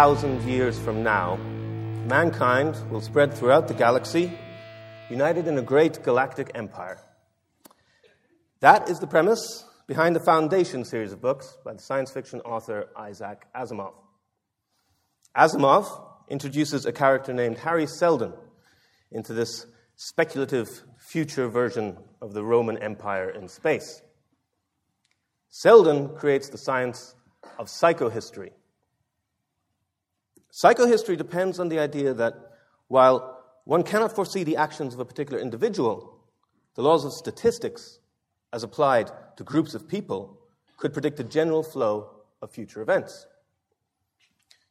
thousand years from now, mankind will spread throughout the galaxy, united in a great galactic empire. That is the premise behind the Foundation series of books by the science fiction author Isaac Asimov. Asimov introduces a character named Hari Seldon into this speculative future version of the Roman Empire in space. Seldon creates the science of psychohistory. Psychohistory depends on the idea that while one cannot foresee the actions of a particular individual, the laws of statistics, as applied to groups of people, could predict the general flow of future events.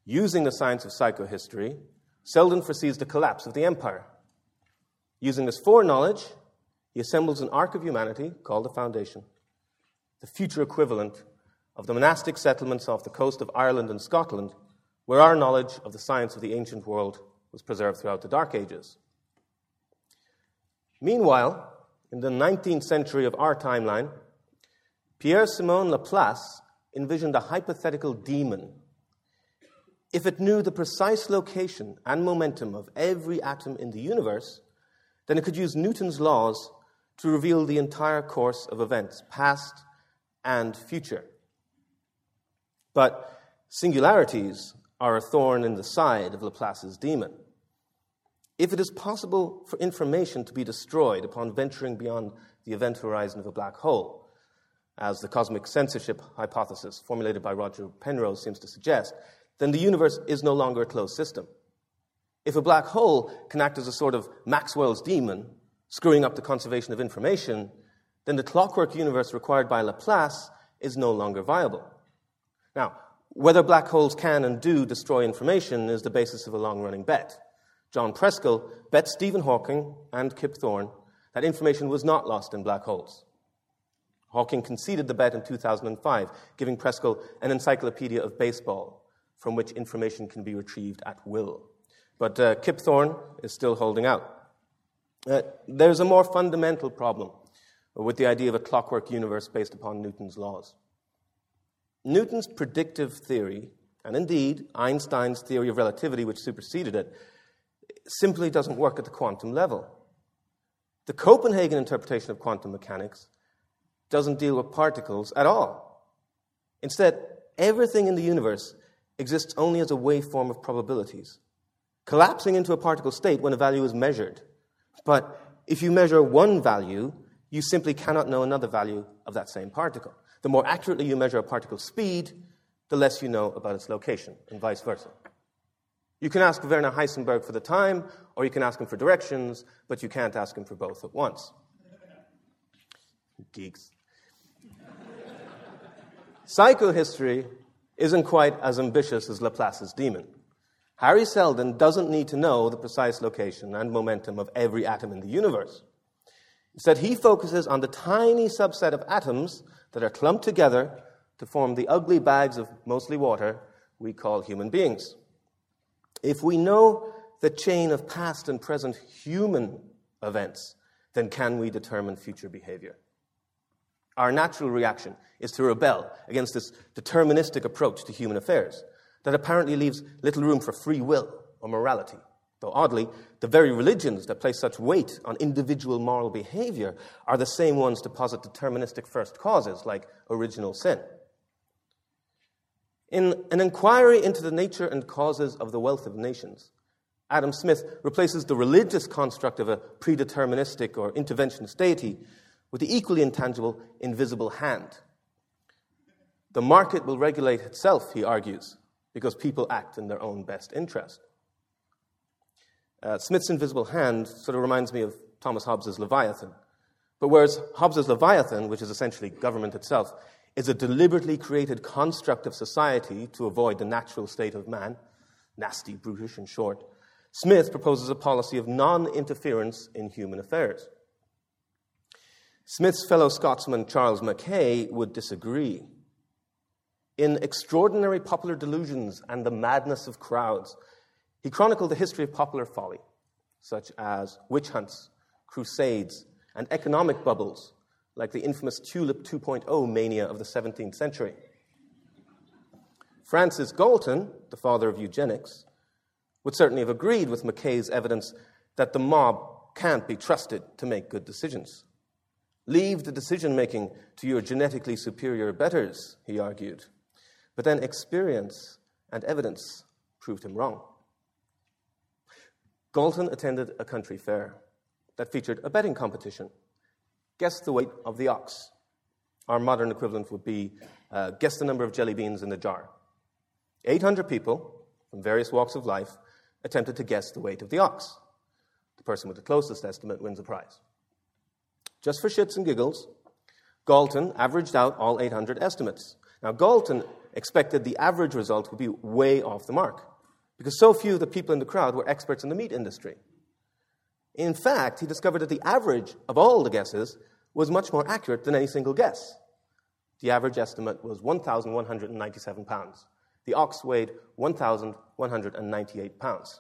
Using the science of psychohistory, Seldon foresees the collapse of the empire. Using this foreknowledge, he assembles an arc of humanity called the Foundation, the future equivalent of the monastic settlements off the coast of Ireland and Scotland, where our knowledge of the science of the ancient world was preserved throughout the Dark Ages. Meanwhile, in the 19th century of our timeline, Pierre Simon Laplace envisioned a hypothetical demon. If it knew the precise location and momentum of every atom in the universe, then it could use Newton's laws to reveal the entire course of events, past and future. But singularities are a thorn in the side of Laplace's demon. If it is possible for information to be destroyed upon venturing beyond the event horizon of a black hole, as the cosmic censorship hypothesis formulated by Roger Penrose seems to suggest, then the universe is no longer a closed system. If a black hole can act as a sort of Maxwell's demon, screwing up the conservation of information, then the clockwork universe required by Laplace is no longer viable. Now, whether black holes can and do destroy information is the basis of a long running bet. John Preskill bet Stephen Hawking and Kip Thorne that information was not lost in black holes. Hawking conceded the bet in 2005, giving Preskill an encyclopedia of baseball from which information can be retrieved at will. But uh, Kip Thorne is still holding out. Uh, there's a more fundamental problem with the idea of a clockwork universe based upon Newton's laws. Newton's predictive theory, and indeed Einstein's theory of relativity, which superseded it, simply doesn't work at the quantum level. The Copenhagen interpretation of quantum mechanics doesn't deal with particles at all. Instead, everything in the universe exists only as a waveform of probabilities, collapsing into a particle state when a value is measured. But if you measure one value, you simply cannot know another value of that same particle. The more accurately you measure a particle's speed, the less you know about its location, and vice versa. You can ask Werner Heisenberg for the time, or you can ask him for directions, but you can't ask him for both at once. Geeks. Psychohistory isn't quite as ambitious as Laplace's demon. Hari Seldon doesn't need to know the precise location and momentum of every atom in the universe. Instead, he focuses on the tiny subset of atoms that are clumped together to form the ugly bags of mostly water we call human beings. If we know the chain of past and present human events, then can we determine future behavior? Our natural reaction is to rebel against this deterministic approach to human affairs that apparently leaves little room for free will or morality. Though oddly, the very religions that place such weight on individual moral behavior are the same ones to posit deterministic first causes, like original sin. In an inquiry into the nature and causes of the wealth of nations, Adam Smith replaces the religious construct of a predeterministic or interventionist deity with the equally intangible invisible hand. The market will regulate itself, he argues, because people act in their own best interest. Uh, Smith's invisible hand sort of reminds me of Thomas Hobbes's Leviathan. But whereas Hobbes's Leviathan, which is essentially government itself, is a deliberately created construct of society to avoid the natural state of man, nasty, brutish, in short, Smith proposes a policy of non interference in human affairs. Smith's fellow Scotsman Charles Mackay would disagree. In Extraordinary Popular Delusions and the Madness of Crowds, he chronicled the history of popular folly, such as witch hunts, crusades, and economic bubbles, like the infamous Tulip 2.0 mania of the 17th century. Francis Galton, the father of eugenics, would certainly have agreed with Mackay's evidence that the mob can't be trusted to make good decisions. Leave the decision making to your genetically superior betters, he argued. But then experience and evidence proved him wrong. Galton attended a country fair that featured a betting competition. Guess the weight of the ox. Our modern equivalent would be uh, guess the number of jelly beans in the jar. 800 people from various walks of life attempted to guess the weight of the ox. The person with the closest estimate wins a prize. Just for shits and giggles, Galton averaged out all 800 estimates. Now, Galton expected the average result would be way off the mark because so few of the people in the crowd were experts in the meat industry. In fact, he discovered that the average of all the guesses was much more accurate than any single guess. The average estimate was 1,197 pounds. The ox weighed 1,198 pounds.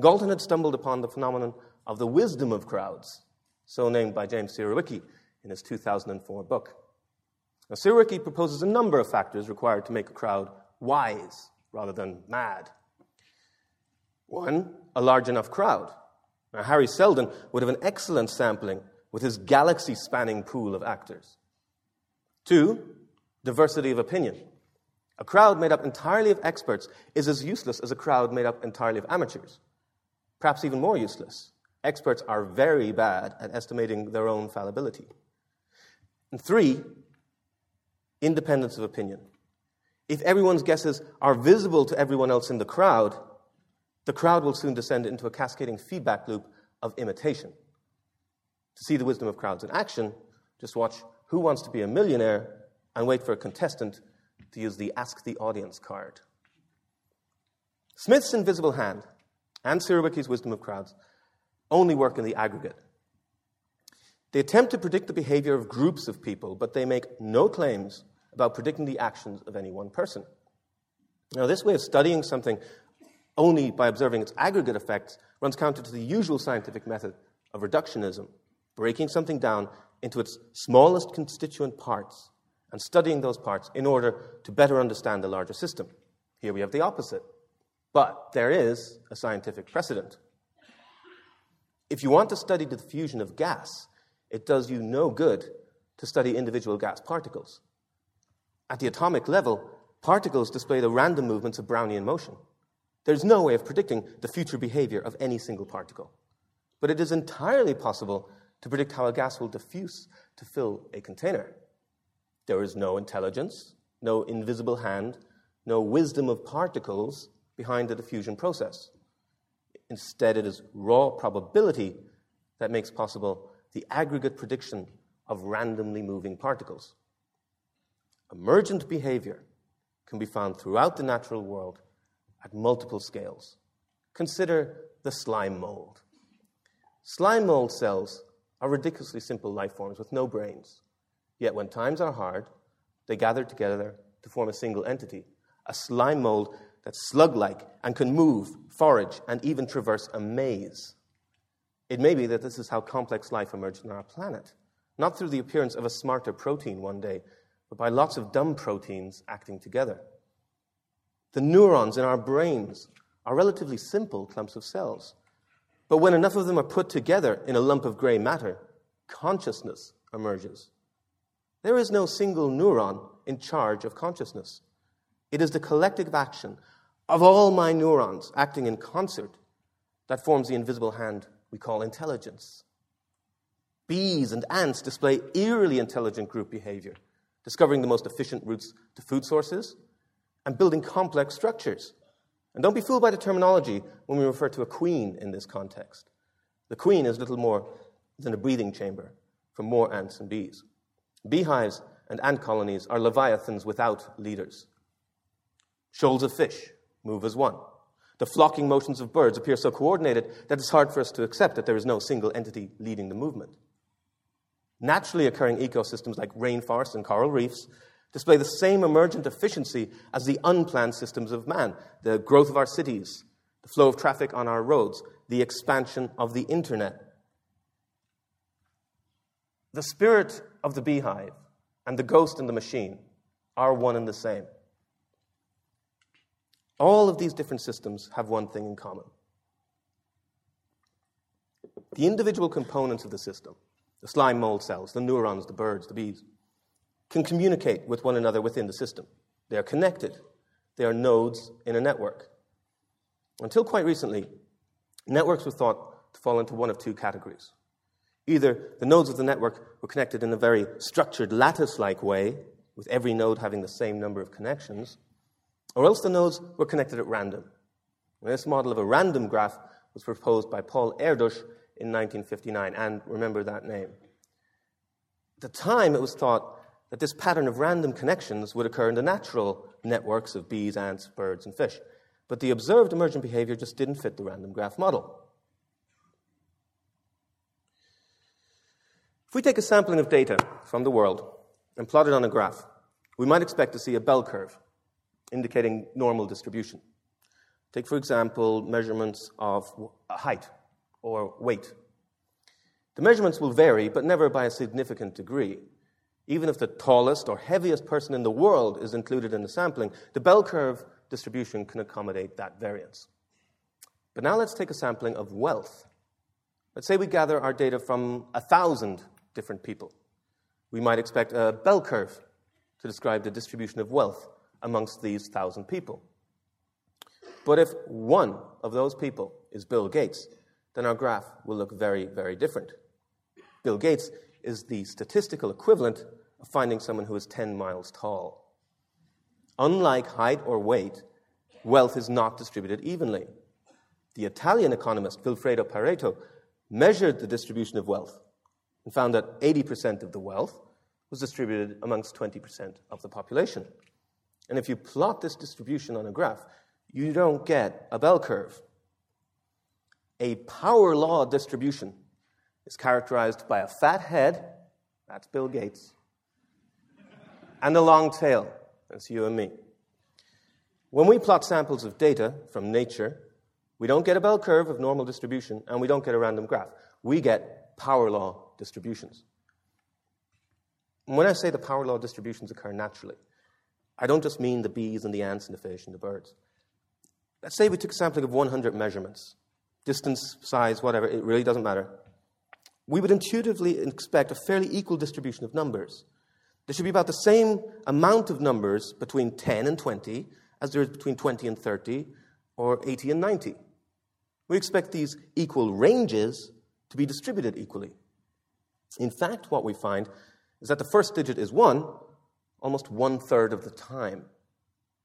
Galton had stumbled upon the phenomenon of the wisdom of crowds, so named by James Surowiecki in his 2004 book. Now, Surowiecki proposes a number of factors required to make a crowd wise rather than mad. One, a large enough crowd. Now, Hari Seldon would have an excellent sampling with his galaxy spanning pool of actors. Two, diversity of opinion. A crowd made up entirely of experts is as useless as a crowd made up entirely of amateurs. Perhaps even more useless. Experts are very bad at estimating their own fallibility. And three, independence of opinion. If everyone's guesses are visible to everyone else in the crowd, the crowd will soon descend into a cascading feedback loop of imitation. To see the wisdom of crowds in action, just watch Who Wants to Be a Millionaire and wait for a contestant to use the Ask the Audience card. Smith's invisible hand and Surowiecki's wisdom of crowds only work in the aggregate. They attempt to predict the behavior of groups of people, but they make no claims about predicting the actions of any one person. Now, this way of studying something only by observing its aggregate effects runs counter to the usual scientific method of reductionism, breaking something down into its smallest constituent parts and studying those parts in order to better understand the larger system. Here we have the opposite. But there is a scientific precedent. If you want to study the diffusion of gas, it does you no good to study individual gas particles. At the atomic level, particles display the random movements of Brownian motion. There's no way of predicting the future behavior of any single particle. But it is entirely possible to predict how a gas will diffuse to fill a container. There is no intelligence, no invisible hand, no wisdom of particles behind the diffusion process. Instead, it is raw probability that makes possible the aggregate prediction of randomly moving particles. Emergent behavior can be found throughout the natural world at multiple scales. Consider the slime mold. Slime mold cells are ridiculously simple life forms with no brains. Yet when times are hard, they gather together to form a single entity, a slime mold that's slug like and can move, forage, and even traverse a maze. It may be that this is how complex life emerged on our planet, not through the appearance of a smarter protein one day, but by lots of dumb proteins acting together. The neurons in our brains are relatively simple clumps of cells. But when enough of them are put together in a lump of gray matter, consciousness emerges. There is no single neuron in charge of consciousness. It is the collective action of all my neurons acting in concert that forms the invisible hand we call intelligence. Bees and ants display eerily intelligent group behavior, discovering the most efficient routes to food sources and building complex structures. And don't be fooled by the terminology when we refer to a queen in this context. The queen is little more than a breathing chamber for more ants and bees. Beehives and ant colonies are leviathans without leaders. Shoals of fish move as one. The flocking motions of birds appear so coordinated that it's hard for us to accept that there is no single entity leading the movement. Naturally occurring ecosystems like rainforests and coral reefs display the same emergent efficiency as the unplanned systems of man the growth of our cities, the flow of traffic on our roads, the expansion of the internet, the spirit of the beehive and the ghost in the machine are one and the same. All of these different systems have one thing in common. The individual components of the system, the slime mold cells, the neurons, the birds, the bees, can communicate with one another within the system. They are connected. They are nodes in a network. Until quite recently, networks were thought to fall into one of two categories. Either the nodes of the network were connected in a very structured lattice like way, with every node having the same number of connections, or else the nodes were connected at random. this model of a random graph was proposed by Paul Erdős in 1959, and remember that name. At the time, it was thought that this pattern of random connections would occur in the natural networks of bees, ants, birds, and fish. But the observed emergent behavior just didn't fit the random graph model. If we take a sampling of data from the world and plot it on a graph, we might expect to see a bell curve indicating normal distribution. Take, for example, measurements of height or weight. The measurements will vary, but never by a significant degree. Even if the tallest or heaviest person in the world is included in the sampling, the bell curve distribution can accommodate that variance. But now let's take a sampling of wealth. Let's say we gather our data from a thousand different people. We might expect a bell curve to describe the distribution of wealth amongst these thousand people. But if one of those people is Bill Gates, then our graph will look very, very different. Bill Gates is the statistical equivalent of finding someone who is 10 miles tall. Unlike height or weight, wealth is not distributed evenly. The Italian economist Vilfredo Pareto measured the distribution of wealth and found that 80% of the wealth was distributed amongst 20% of the population. And if you plot this distribution on a graph, you don't get a bell curve. A power law distribution is characterized by a fat head, that's Bill Gates, and a long tail, that's you and me. When we plot samples of data from nature, we don't get a bell curve of normal distribution and we don't get a random graph. We get power law distributions. And when I say the power law distributions occur naturally, I don't just mean the bees and the ants and the fish and the birds. Let's say we took a sampling of 100 measurements distance, size, whatever, it really doesn't matter. We would intuitively expect a fairly equal distribution of numbers. There should be about the same amount of numbers between 10 and 20 as there is between 20 and 30 or 80 and 90. We expect these equal ranges to be distributed equally. In fact, what we find is that the first digit is 1 almost one third of the time.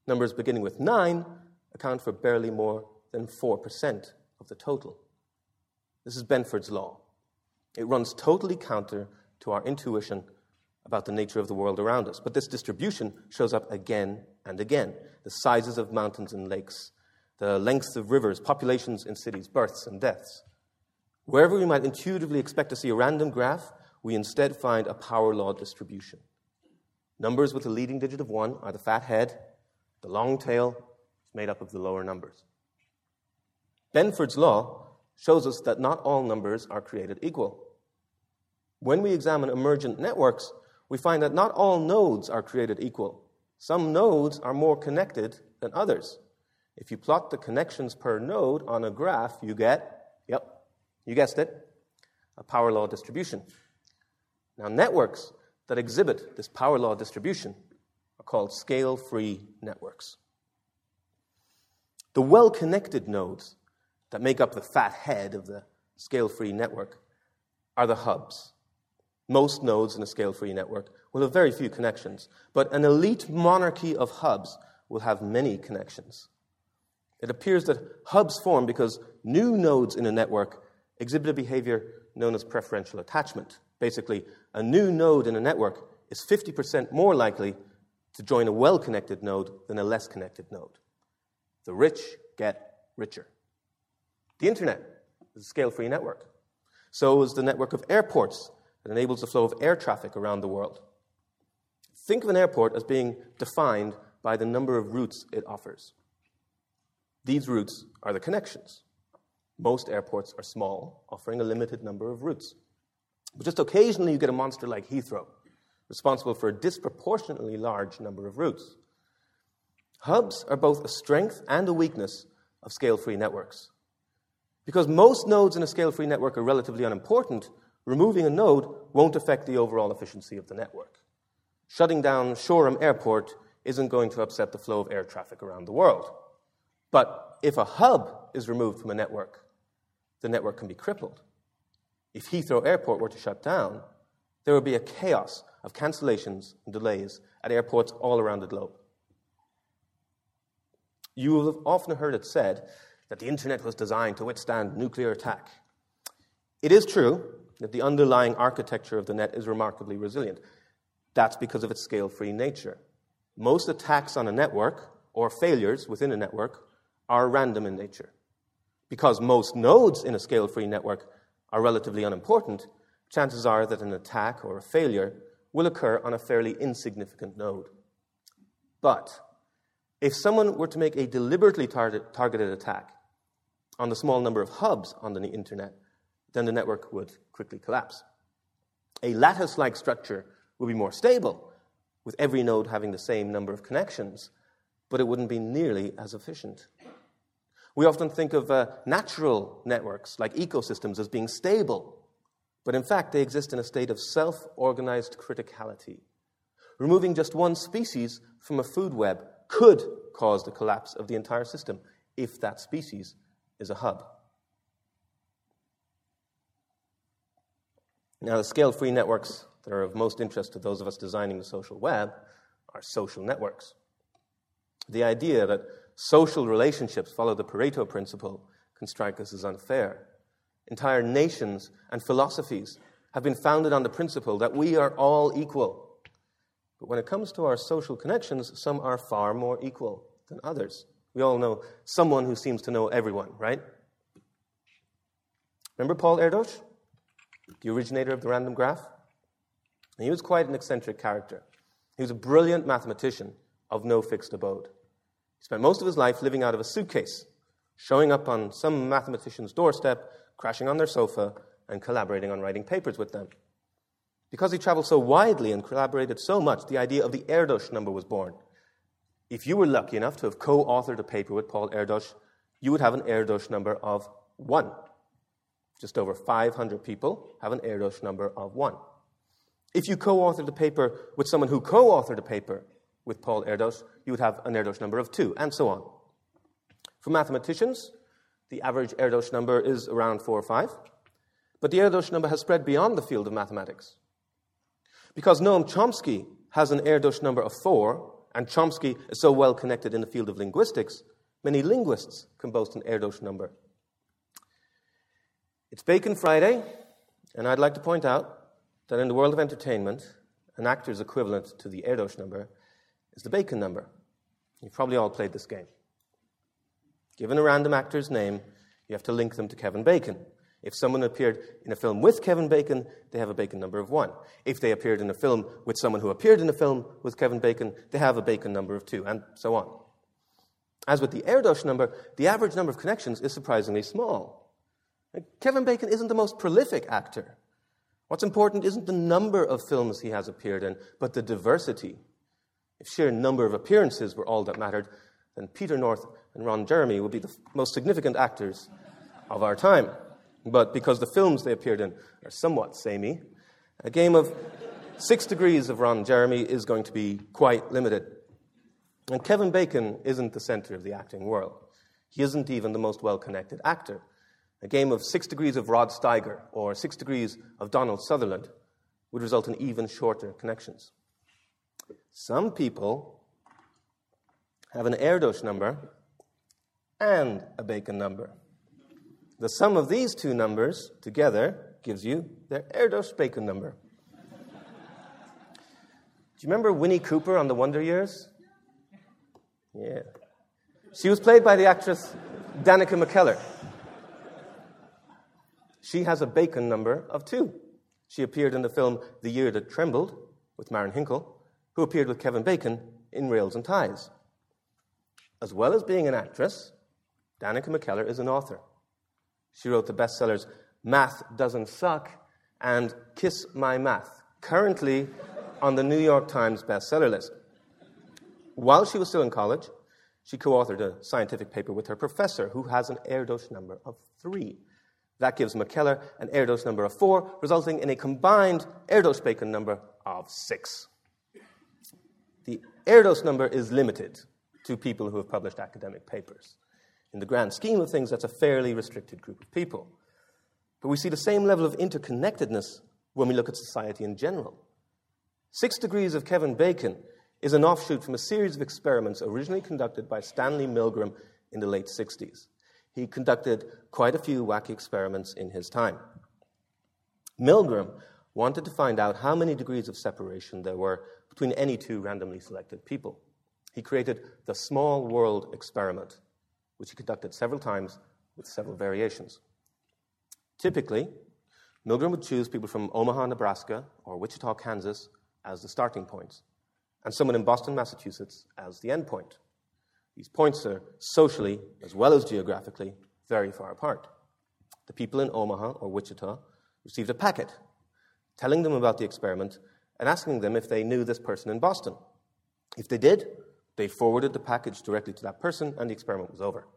Numbers beginning with 9 account for barely more than 4% of the total. This is Benford's law. It runs totally counter to our intuition about the nature of the world around us. But this distribution shows up again and again. The sizes of mountains and lakes, the lengths of rivers, populations in cities, births and deaths. Wherever we might intuitively expect to see a random graph, we instead find a power law distribution. Numbers with a leading digit of 1 are the fat head, the long tail is made up of the lower numbers. Benford's law shows us that not all numbers are created equal. When we examine emergent networks, we find that not all nodes are created equal. Some nodes are more connected than others. If you plot the connections per node on a graph, you get, yep, you guessed it, a power law distribution. Now, networks that exhibit this power law distribution are called scale free networks. The well connected nodes that make up the fat head of the scale free network are the hubs. Most nodes in a scale free network will have very few connections, but an elite monarchy of hubs will have many connections. It appears that hubs form because new nodes in a network exhibit a behavior known as preferential attachment. Basically, a new node in a network is 50% more likely to join a well connected node than a less connected node. The rich get richer. The internet is a scale free network. So is the network of airports that enables the flow of air traffic around the world. Think of an airport as being defined by the number of routes it offers. These routes are the connections. Most airports are small, offering a limited number of routes. But just occasionally you get a monster like Heathrow, responsible for a disproportionately large number of routes. Hubs are both a strength and a weakness of scale free networks. Because most nodes in a scale free network are relatively unimportant, removing a node won't affect the overall efficiency of the network. Shutting down Shoreham Airport isn't going to upset the flow of air traffic around the world. But if a hub is removed from a network, the network can be crippled. If Heathrow Airport were to shut down, there would be a chaos of cancellations and delays at airports all around the globe. You will have often heard it said that the internet was designed to withstand nuclear attack. It is true that the underlying architecture of the net is remarkably resilient. That's because of its scale free nature. Most attacks on a network, or failures within a network, are random in nature. Because most nodes in a scale free network are relatively unimportant, chances are that an attack or a failure will occur on a fairly insignificant node. But if someone were to make a deliberately tar- targeted attack on the small number of hubs on the internet, then the network would quickly collapse. A lattice like structure would be more stable, with every node having the same number of connections, but it wouldn't be nearly as efficient. We often think of uh, natural networks, like ecosystems, as being stable, but in fact, they exist in a state of self organized criticality. Removing just one species from a food web could cause the collapse of the entire system if that species is a hub. Now, the scale free networks that are of most interest to those of us designing the social web are social networks. The idea that social relationships follow the Pareto principle can strike us as unfair. Entire nations and philosophies have been founded on the principle that we are all equal. But when it comes to our social connections, some are far more equal than others. We all know someone who seems to know everyone, right? Remember Paul Erdős, the originator of the random graph? he was quite an eccentric character. He was a brilliant mathematician of no fixed abode. He spent most of his life living out of a suitcase, showing up on some mathematician's doorstep, crashing on their sofa, and collaborating on writing papers with them. Because he traveled so widely and collaborated so much, the idea of the Erdős number was born. If you were lucky enough to have co authored a paper with Paul Erdős, you would have an Erdős number of one. Just over 500 people have an Erdős number of one. If you co authored a paper with someone who co authored a paper with Paul Erdős, you would have an Erdős number of two, and so on. For mathematicians, the average Erdős number is around four or five, but the Erdős number has spread beyond the field of mathematics. Because Noam Chomsky has an Erdős number of four, and Chomsky is so well connected in the field of linguistics, many linguists can boast an Erdős number. It's Bacon Friday, and I'd like to point out that in the world of entertainment, an actor's equivalent to the Erdős number is the Bacon number. You've probably all played this game. Given a random actor's name, you have to link them to Kevin Bacon. If someone appeared in a film with Kevin Bacon, they have a Bacon number of one. If they appeared in a film with someone who appeared in a film with Kevin Bacon, they have a Bacon number of two, and so on. As with the Erdős number, the average number of connections is surprisingly small. Kevin Bacon isn't the most prolific actor. What's important isn't the number of films he has appeared in, but the diversity. If sheer number of appearances were all that mattered, then Peter North and Ron Jeremy would be the most significant actors of our time. But because the films they appeared in are somewhat samey, a game of six degrees of Ron Jeremy is going to be quite limited. And Kevin Bacon isn't the center of the acting world. He isn't even the most well connected actor. A game of six degrees of Rod Steiger or six degrees of Donald Sutherland would result in even shorter connections. Some people have an Erdős number and a Bacon number. The sum of these two numbers together gives you their Erdős Bacon number. Do you remember Winnie Cooper on The Wonder Years? Yeah. She was played by the actress Danica McKellar. She has a Bacon number of two. She appeared in the film The Year That Trembled with Marin Hinkle, who appeared with Kevin Bacon in Rails and Ties. As well as being an actress, Danica McKellar is an author. She wrote the bestsellers Math Doesn't Suck and Kiss My Math, currently on the New York Times bestseller list. While she was still in college, she co authored a scientific paper with her professor, who has an Erdős number of three. That gives McKellar an Erdős number of four, resulting in a combined Erdős Bacon number of six. The Erdős number is limited to people who have published academic papers. In the grand scheme of things, that's a fairly restricted group of people. But we see the same level of interconnectedness when we look at society in general. Six Degrees of Kevin Bacon is an offshoot from a series of experiments originally conducted by Stanley Milgram in the late 60s. He conducted quite a few wacky experiments in his time. Milgram wanted to find out how many degrees of separation there were between any two randomly selected people. He created the small world experiment, which he conducted several times with several variations. Typically, Milgram would choose people from Omaha, Nebraska, or Wichita, Kansas as the starting points, and someone in Boston, Massachusetts as the end point. These points are socially, as well as geographically, very far apart. The people in Omaha or Wichita received a packet telling them about the experiment and asking them if they knew this person in Boston. If they did, they forwarded the package directly to that person and the experiment was over.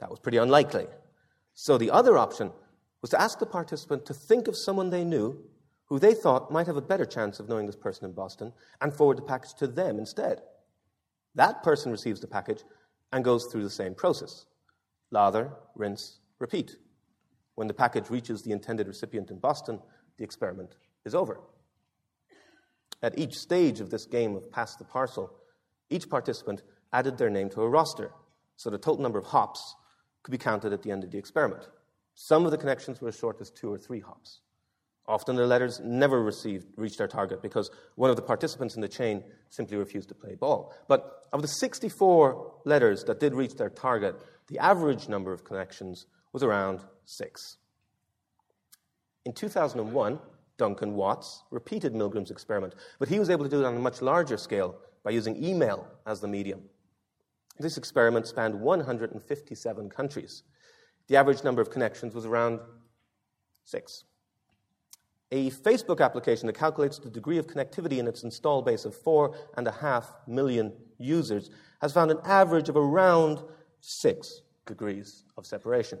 That was pretty unlikely. So the other option was to ask the participant to think of someone they knew who they thought might have a better chance of knowing this person in Boston and forward the package to them instead. That person receives the package and goes through the same process lather, rinse, repeat. When the package reaches the intended recipient in Boston, the experiment is over. At each stage of this game of pass the parcel, each participant added their name to a roster, so the total number of hops could be counted at the end of the experiment. Some of the connections were as short as two or three hops. Often the letters never received, reached their target because one of the participants in the chain simply refused to play ball. But of the 64 letters that did reach their target, the average number of connections was around six. In 2001, Duncan Watts repeated Milgram's experiment, but he was able to do it on a much larger scale by using email as the medium. This experiment spanned 157 countries. The average number of connections was around six. A Facebook application that calculates the degree of connectivity in its install base of four and a half million users has found an average of around six degrees of separation.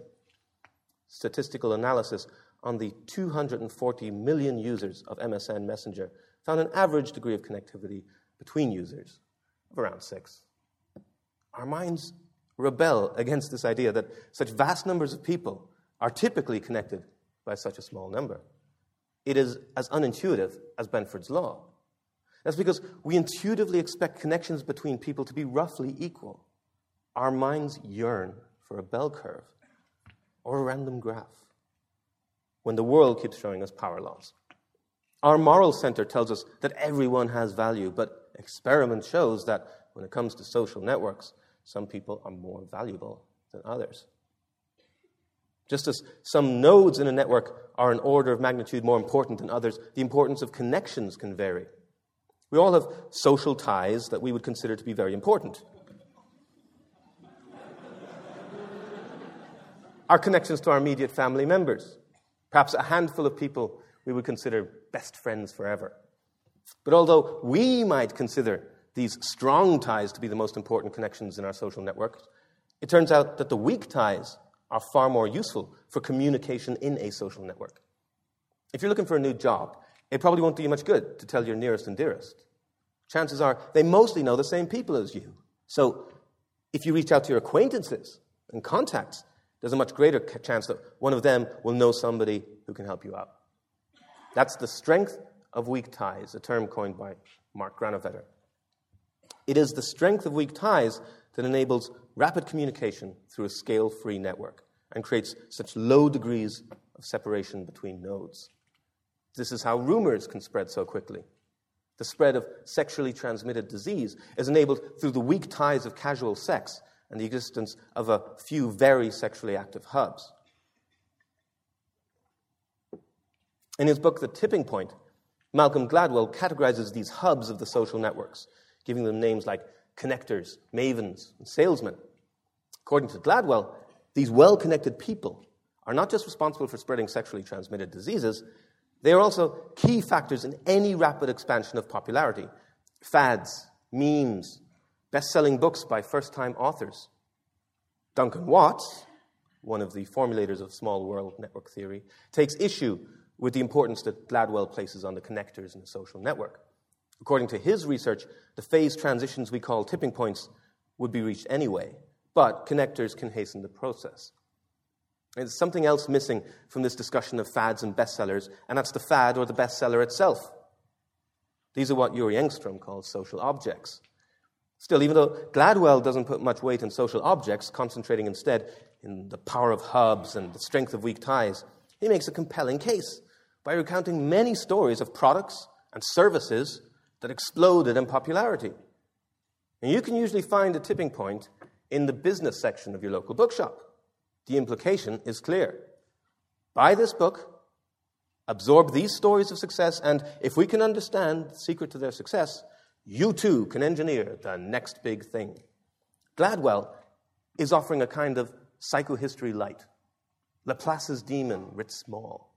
Statistical analysis on the 240 million users of MSN Messenger found an average degree of connectivity between users of around six. Our minds rebel against this idea that such vast numbers of people are typically connected by such a small number. It is as unintuitive as Benford's law. That's because we intuitively expect connections between people to be roughly equal. Our minds yearn for a bell curve or a random graph when the world keeps showing us power laws. Our moral center tells us that everyone has value, but experiment shows that when it comes to social networks, some people are more valuable than others. Just as some nodes in a network are an order of magnitude more important than others, the importance of connections can vary. We all have social ties that we would consider to be very important. our connections to our immediate family members, perhaps a handful of people we would consider best friends forever. But although we might consider these strong ties to be the most important connections in our social networks, it turns out that the weak ties are far more useful for communication in a social network. If you're looking for a new job, it probably won't do you much good to tell your nearest and dearest. Chances are they mostly know the same people as you. So if you reach out to your acquaintances and contacts, there's a much greater chance that one of them will know somebody who can help you out. That's the strength of weak ties, a term coined by Mark Granovetter. It is the strength of weak ties that enables rapid communication through a scale free network and creates such low degrees of separation between nodes. This is how rumors can spread so quickly. The spread of sexually transmitted disease is enabled through the weak ties of casual sex and the existence of a few very sexually active hubs. In his book, The Tipping Point, Malcolm Gladwell categorizes these hubs of the social networks giving them names like connectors, mavens, and salesmen. According to Gladwell, these well connected people are not just responsible for spreading sexually transmitted diseases, they are also key factors in any rapid expansion of popularity. Fads, memes, best selling books by first time authors. Duncan Watts, one of the formulators of small world network theory, takes issue with the importance that Gladwell places on the connectors in a social network. According to his research, the phase transitions we call tipping points would be reached anyway, but connectors can hasten the process. There's something else missing from this discussion of fads and bestsellers, and that's the fad or the bestseller itself. These are what Jyri Engeström calls social objects. Still, even though Gladwell doesn't put much weight in social objects, concentrating instead in the power of hubs and the strength of weak ties, he makes a compelling case by recounting many stories of products and services that exploded in popularity. And you can usually find a tipping point in the business section of your local bookshop. The implication is clear. Buy this book, absorb these stories of success, and if we can understand the secret to their success, you too can engineer the next big thing. Gladwell is offering a kind of psychohistory light. Laplace's demon writ small.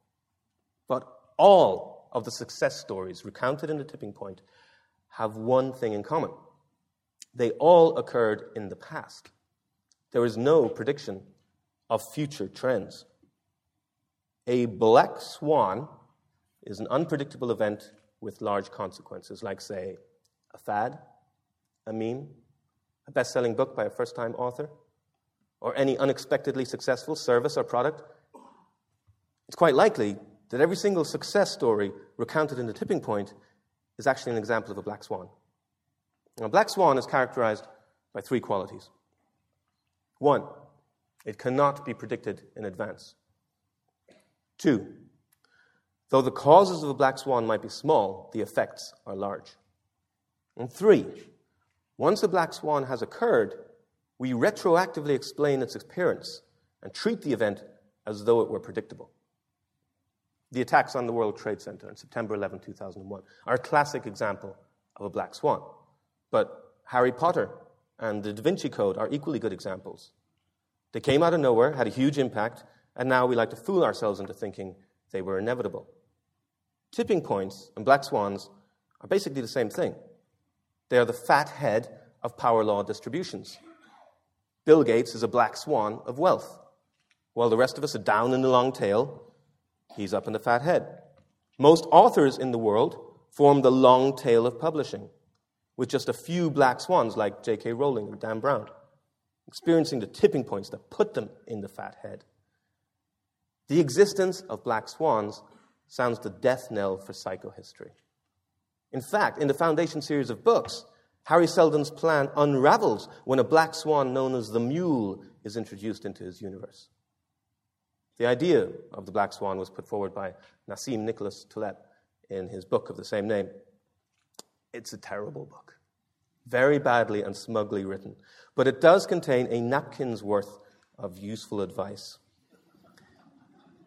But all of the success stories recounted in the tipping point have one thing in common. They all occurred in the past. There is no prediction of future trends. A black swan is an unpredictable event with large consequences, like, say, a fad, a meme, a best selling book by a first time author, or any unexpectedly successful service or product. It's quite likely that every single success story recounted in the tipping point is actually an example of a black swan. Now, a black swan is characterized by three qualities. One, it cannot be predicted in advance. Two, though the causes of a black swan might be small, the effects are large. And three, once a black swan has occurred, we retroactively explain its appearance and treat the event as though it were predictable. The attacks on the World Trade Center on September 11, 2001 are a classic example of a black swan. But Harry Potter and the Da Vinci Code are equally good examples. They came out of nowhere, had a huge impact, and now we like to fool ourselves into thinking they were inevitable. Tipping points and black swans are basically the same thing. They are the fat head of power law distributions. Bill Gates is a black swan of wealth, while the rest of us are down in the long tail. He's up in the fat head. Most authors in the world form the long tail of publishing, with just a few black swans like J.K. Rowling and Dan Brown experiencing the tipping points that put them in the fat head. The existence of black swans sounds the death knell for psychohistory. In fact, in the Foundation series of books, Hari Seldon's plan unravels when a black swan known as the mule is introduced into his universe. The idea of the black swan was put forward by Nassim Nicholas Taleb in his book of the same name. It's a terrible book, very badly and smugly written, but it does contain a napkin's worth of useful advice.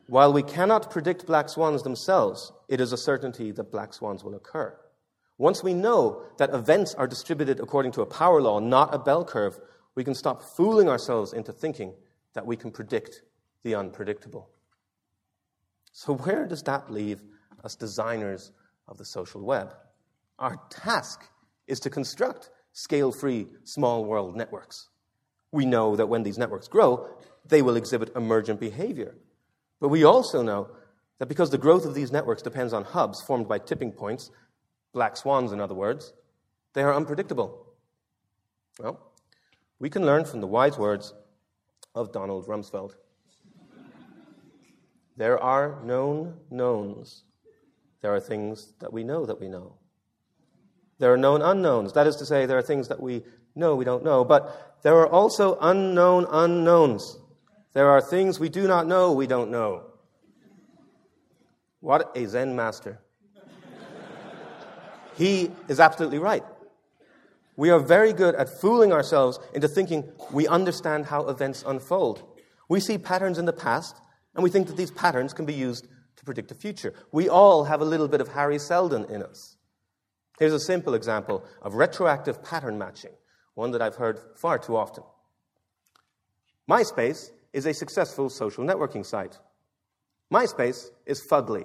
While we cannot predict black swans themselves, it is a certainty that black swans will occur. Once we know that events are distributed according to a power law, not a bell curve, we can stop fooling ourselves into thinking that we can predict the unpredictable. So, where does that leave us designers of the social web? Our task is to construct scale free small world networks. We know that when these networks grow, they will exhibit emergent behavior. But we also know that because the growth of these networks depends on hubs formed by tipping points, black swans, in other words, they are unpredictable. Well, we can learn from the wise words of Donald Rumsfeld. There are known knowns. There are things that we know that we know. There are known unknowns. That is to say, there are things that we know we don't know. But there are also unknown unknowns. There are things we do not know we don't know. What a Zen master. he is absolutely right. We are very good at fooling ourselves into thinking we understand how events unfold. We see patterns in the past, and we think that these patterns can be used to predict the future. We all have a little bit of Hari Seldon in us. Here's a simple example of retroactive pattern matching, one that I've heard far too often. MySpace is a successful social networking site. MySpace is fugly.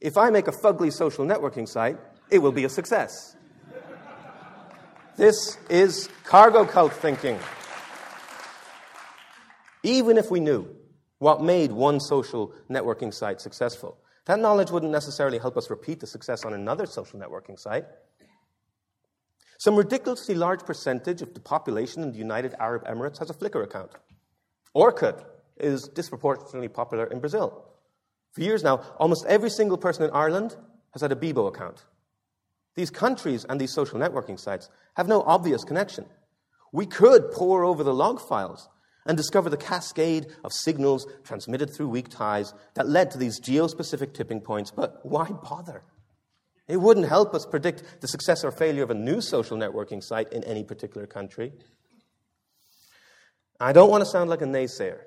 If I make a fugly social networking site, it will be a success. This is cargo cult thinking. Even if we knew what made one social networking site successful, that knowledge wouldn't necessarily help us repeat the success on another social networking site. Some ridiculously large percentage of the population in the United Arab Emirates has a Flickr account. Orkut is disproportionately popular in Brazil. For years now, almost every single person in Ireland has had a Bebo account. These countries and these social networking sites have no obvious connection. We could pore over the log files and discover the cascade of signals transmitted through weak ties that led to these geospecific tipping points, but why bother? It wouldn't help us predict the success or failure of a new social networking site in any particular country. I don't want to sound like a naysayer.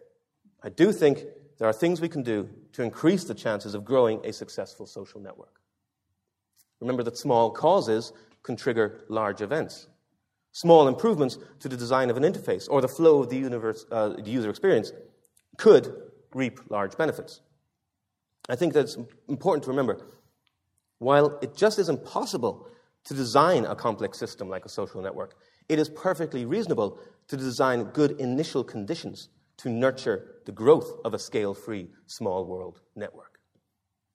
I do think there are things we can do to increase the chances of growing a successful social network. Remember that small causes can trigger large events. Small improvements to the design of an interface or the flow of the, universe, uh, the user experience could reap large benefits. I think that's important to remember. While it just isn't possible to design a complex system like a social network, it is perfectly reasonable to design good initial conditions to nurture the growth of a scale free small world network.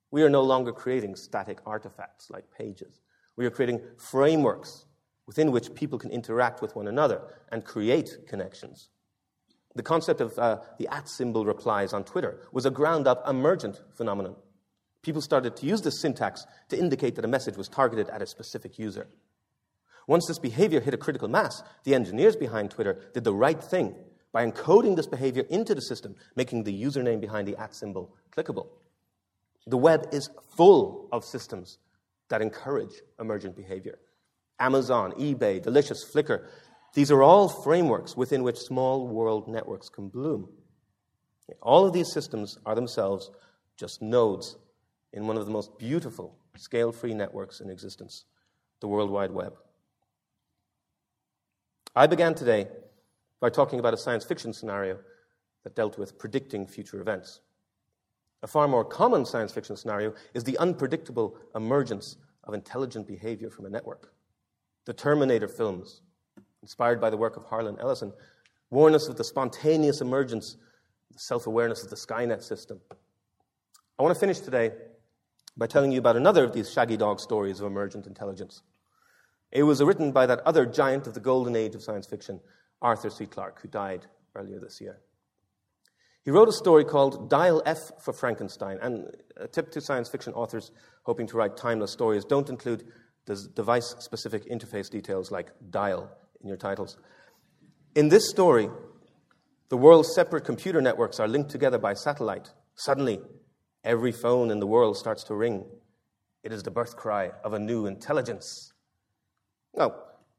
We are no longer creating static artifacts like pages. We are creating frameworks within which people can interact with one another and create connections. The concept of uh, the at symbol replies on Twitter was a ground up emergent phenomenon. People started to use this syntax to indicate that a message was targeted at a specific user. Once this behavior hit a critical mass, the engineers behind Twitter did the right thing by encoding this behavior into the system, making the username behind the at symbol clickable. The web is full of systems that encourage emergent behavior. Amazon, eBay, Delicious, Flickr, these are all frameworks within which small world networks can bloom. All of these systems are themselves just nodes in one of the most beautiful scale free networks in existence, the World Wide Web. I began today by talking about a science fiction scenario that dealt with predicting future events. A far more common science fiction scenario is the unpredictable emergence of intelligent behavior from a network. The Terminator films, inspired by the work of Harlan Ellison, warn us of the spontaneous emergence, the self awareness of the Skynet system. I want to finish today by telling you about another of these shaggy dog stories of emergent intelligence. It was written by that other giant of the golden age of science fiction, Arthur C. Clarke, who died earlier this year. He wrote a story called Dial F for Frankenstein. And a tip to science fiction authors hoping to write timeless stories don't include device specific interface details like dial in your titles. In this story, the world's separate computer networks are linked together by satellite. Suddenly, every phone in the world starts to ring. It is the birth cry of a new intelligence. Now,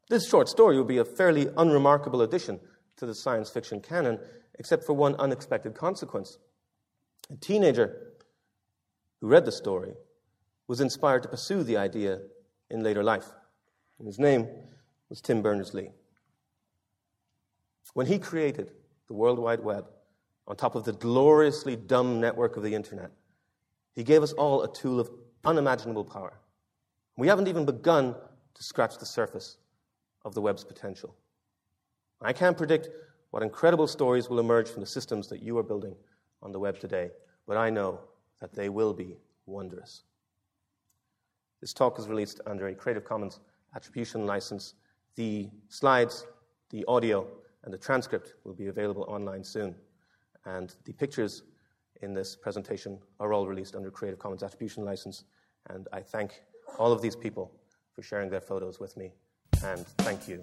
this short story would be a fairly unremarkable addition to the science fiction canon, except for one unexpected consequence. A teenager who read the story was inspired to pursue the idea in later life. And his name was Tim Berners Lee. When he created the World Wide Web on top of the gloriously dumb network of the internet, he gave us all a tool of unimaginable power. We haven't even begun to scratch the surface of the web's potential. I can't predict what incredible stories will emerge from the systems that you are building on the web today, but I know that they will be wondrous. This talk is released under a Creative Commons attribution license. The slides, the audio, and the transcript will be available online soon. And the pictures in this presentation are all released under Creative Commons attribution license. And I thank all of these people for sharing their photos with me and thank you.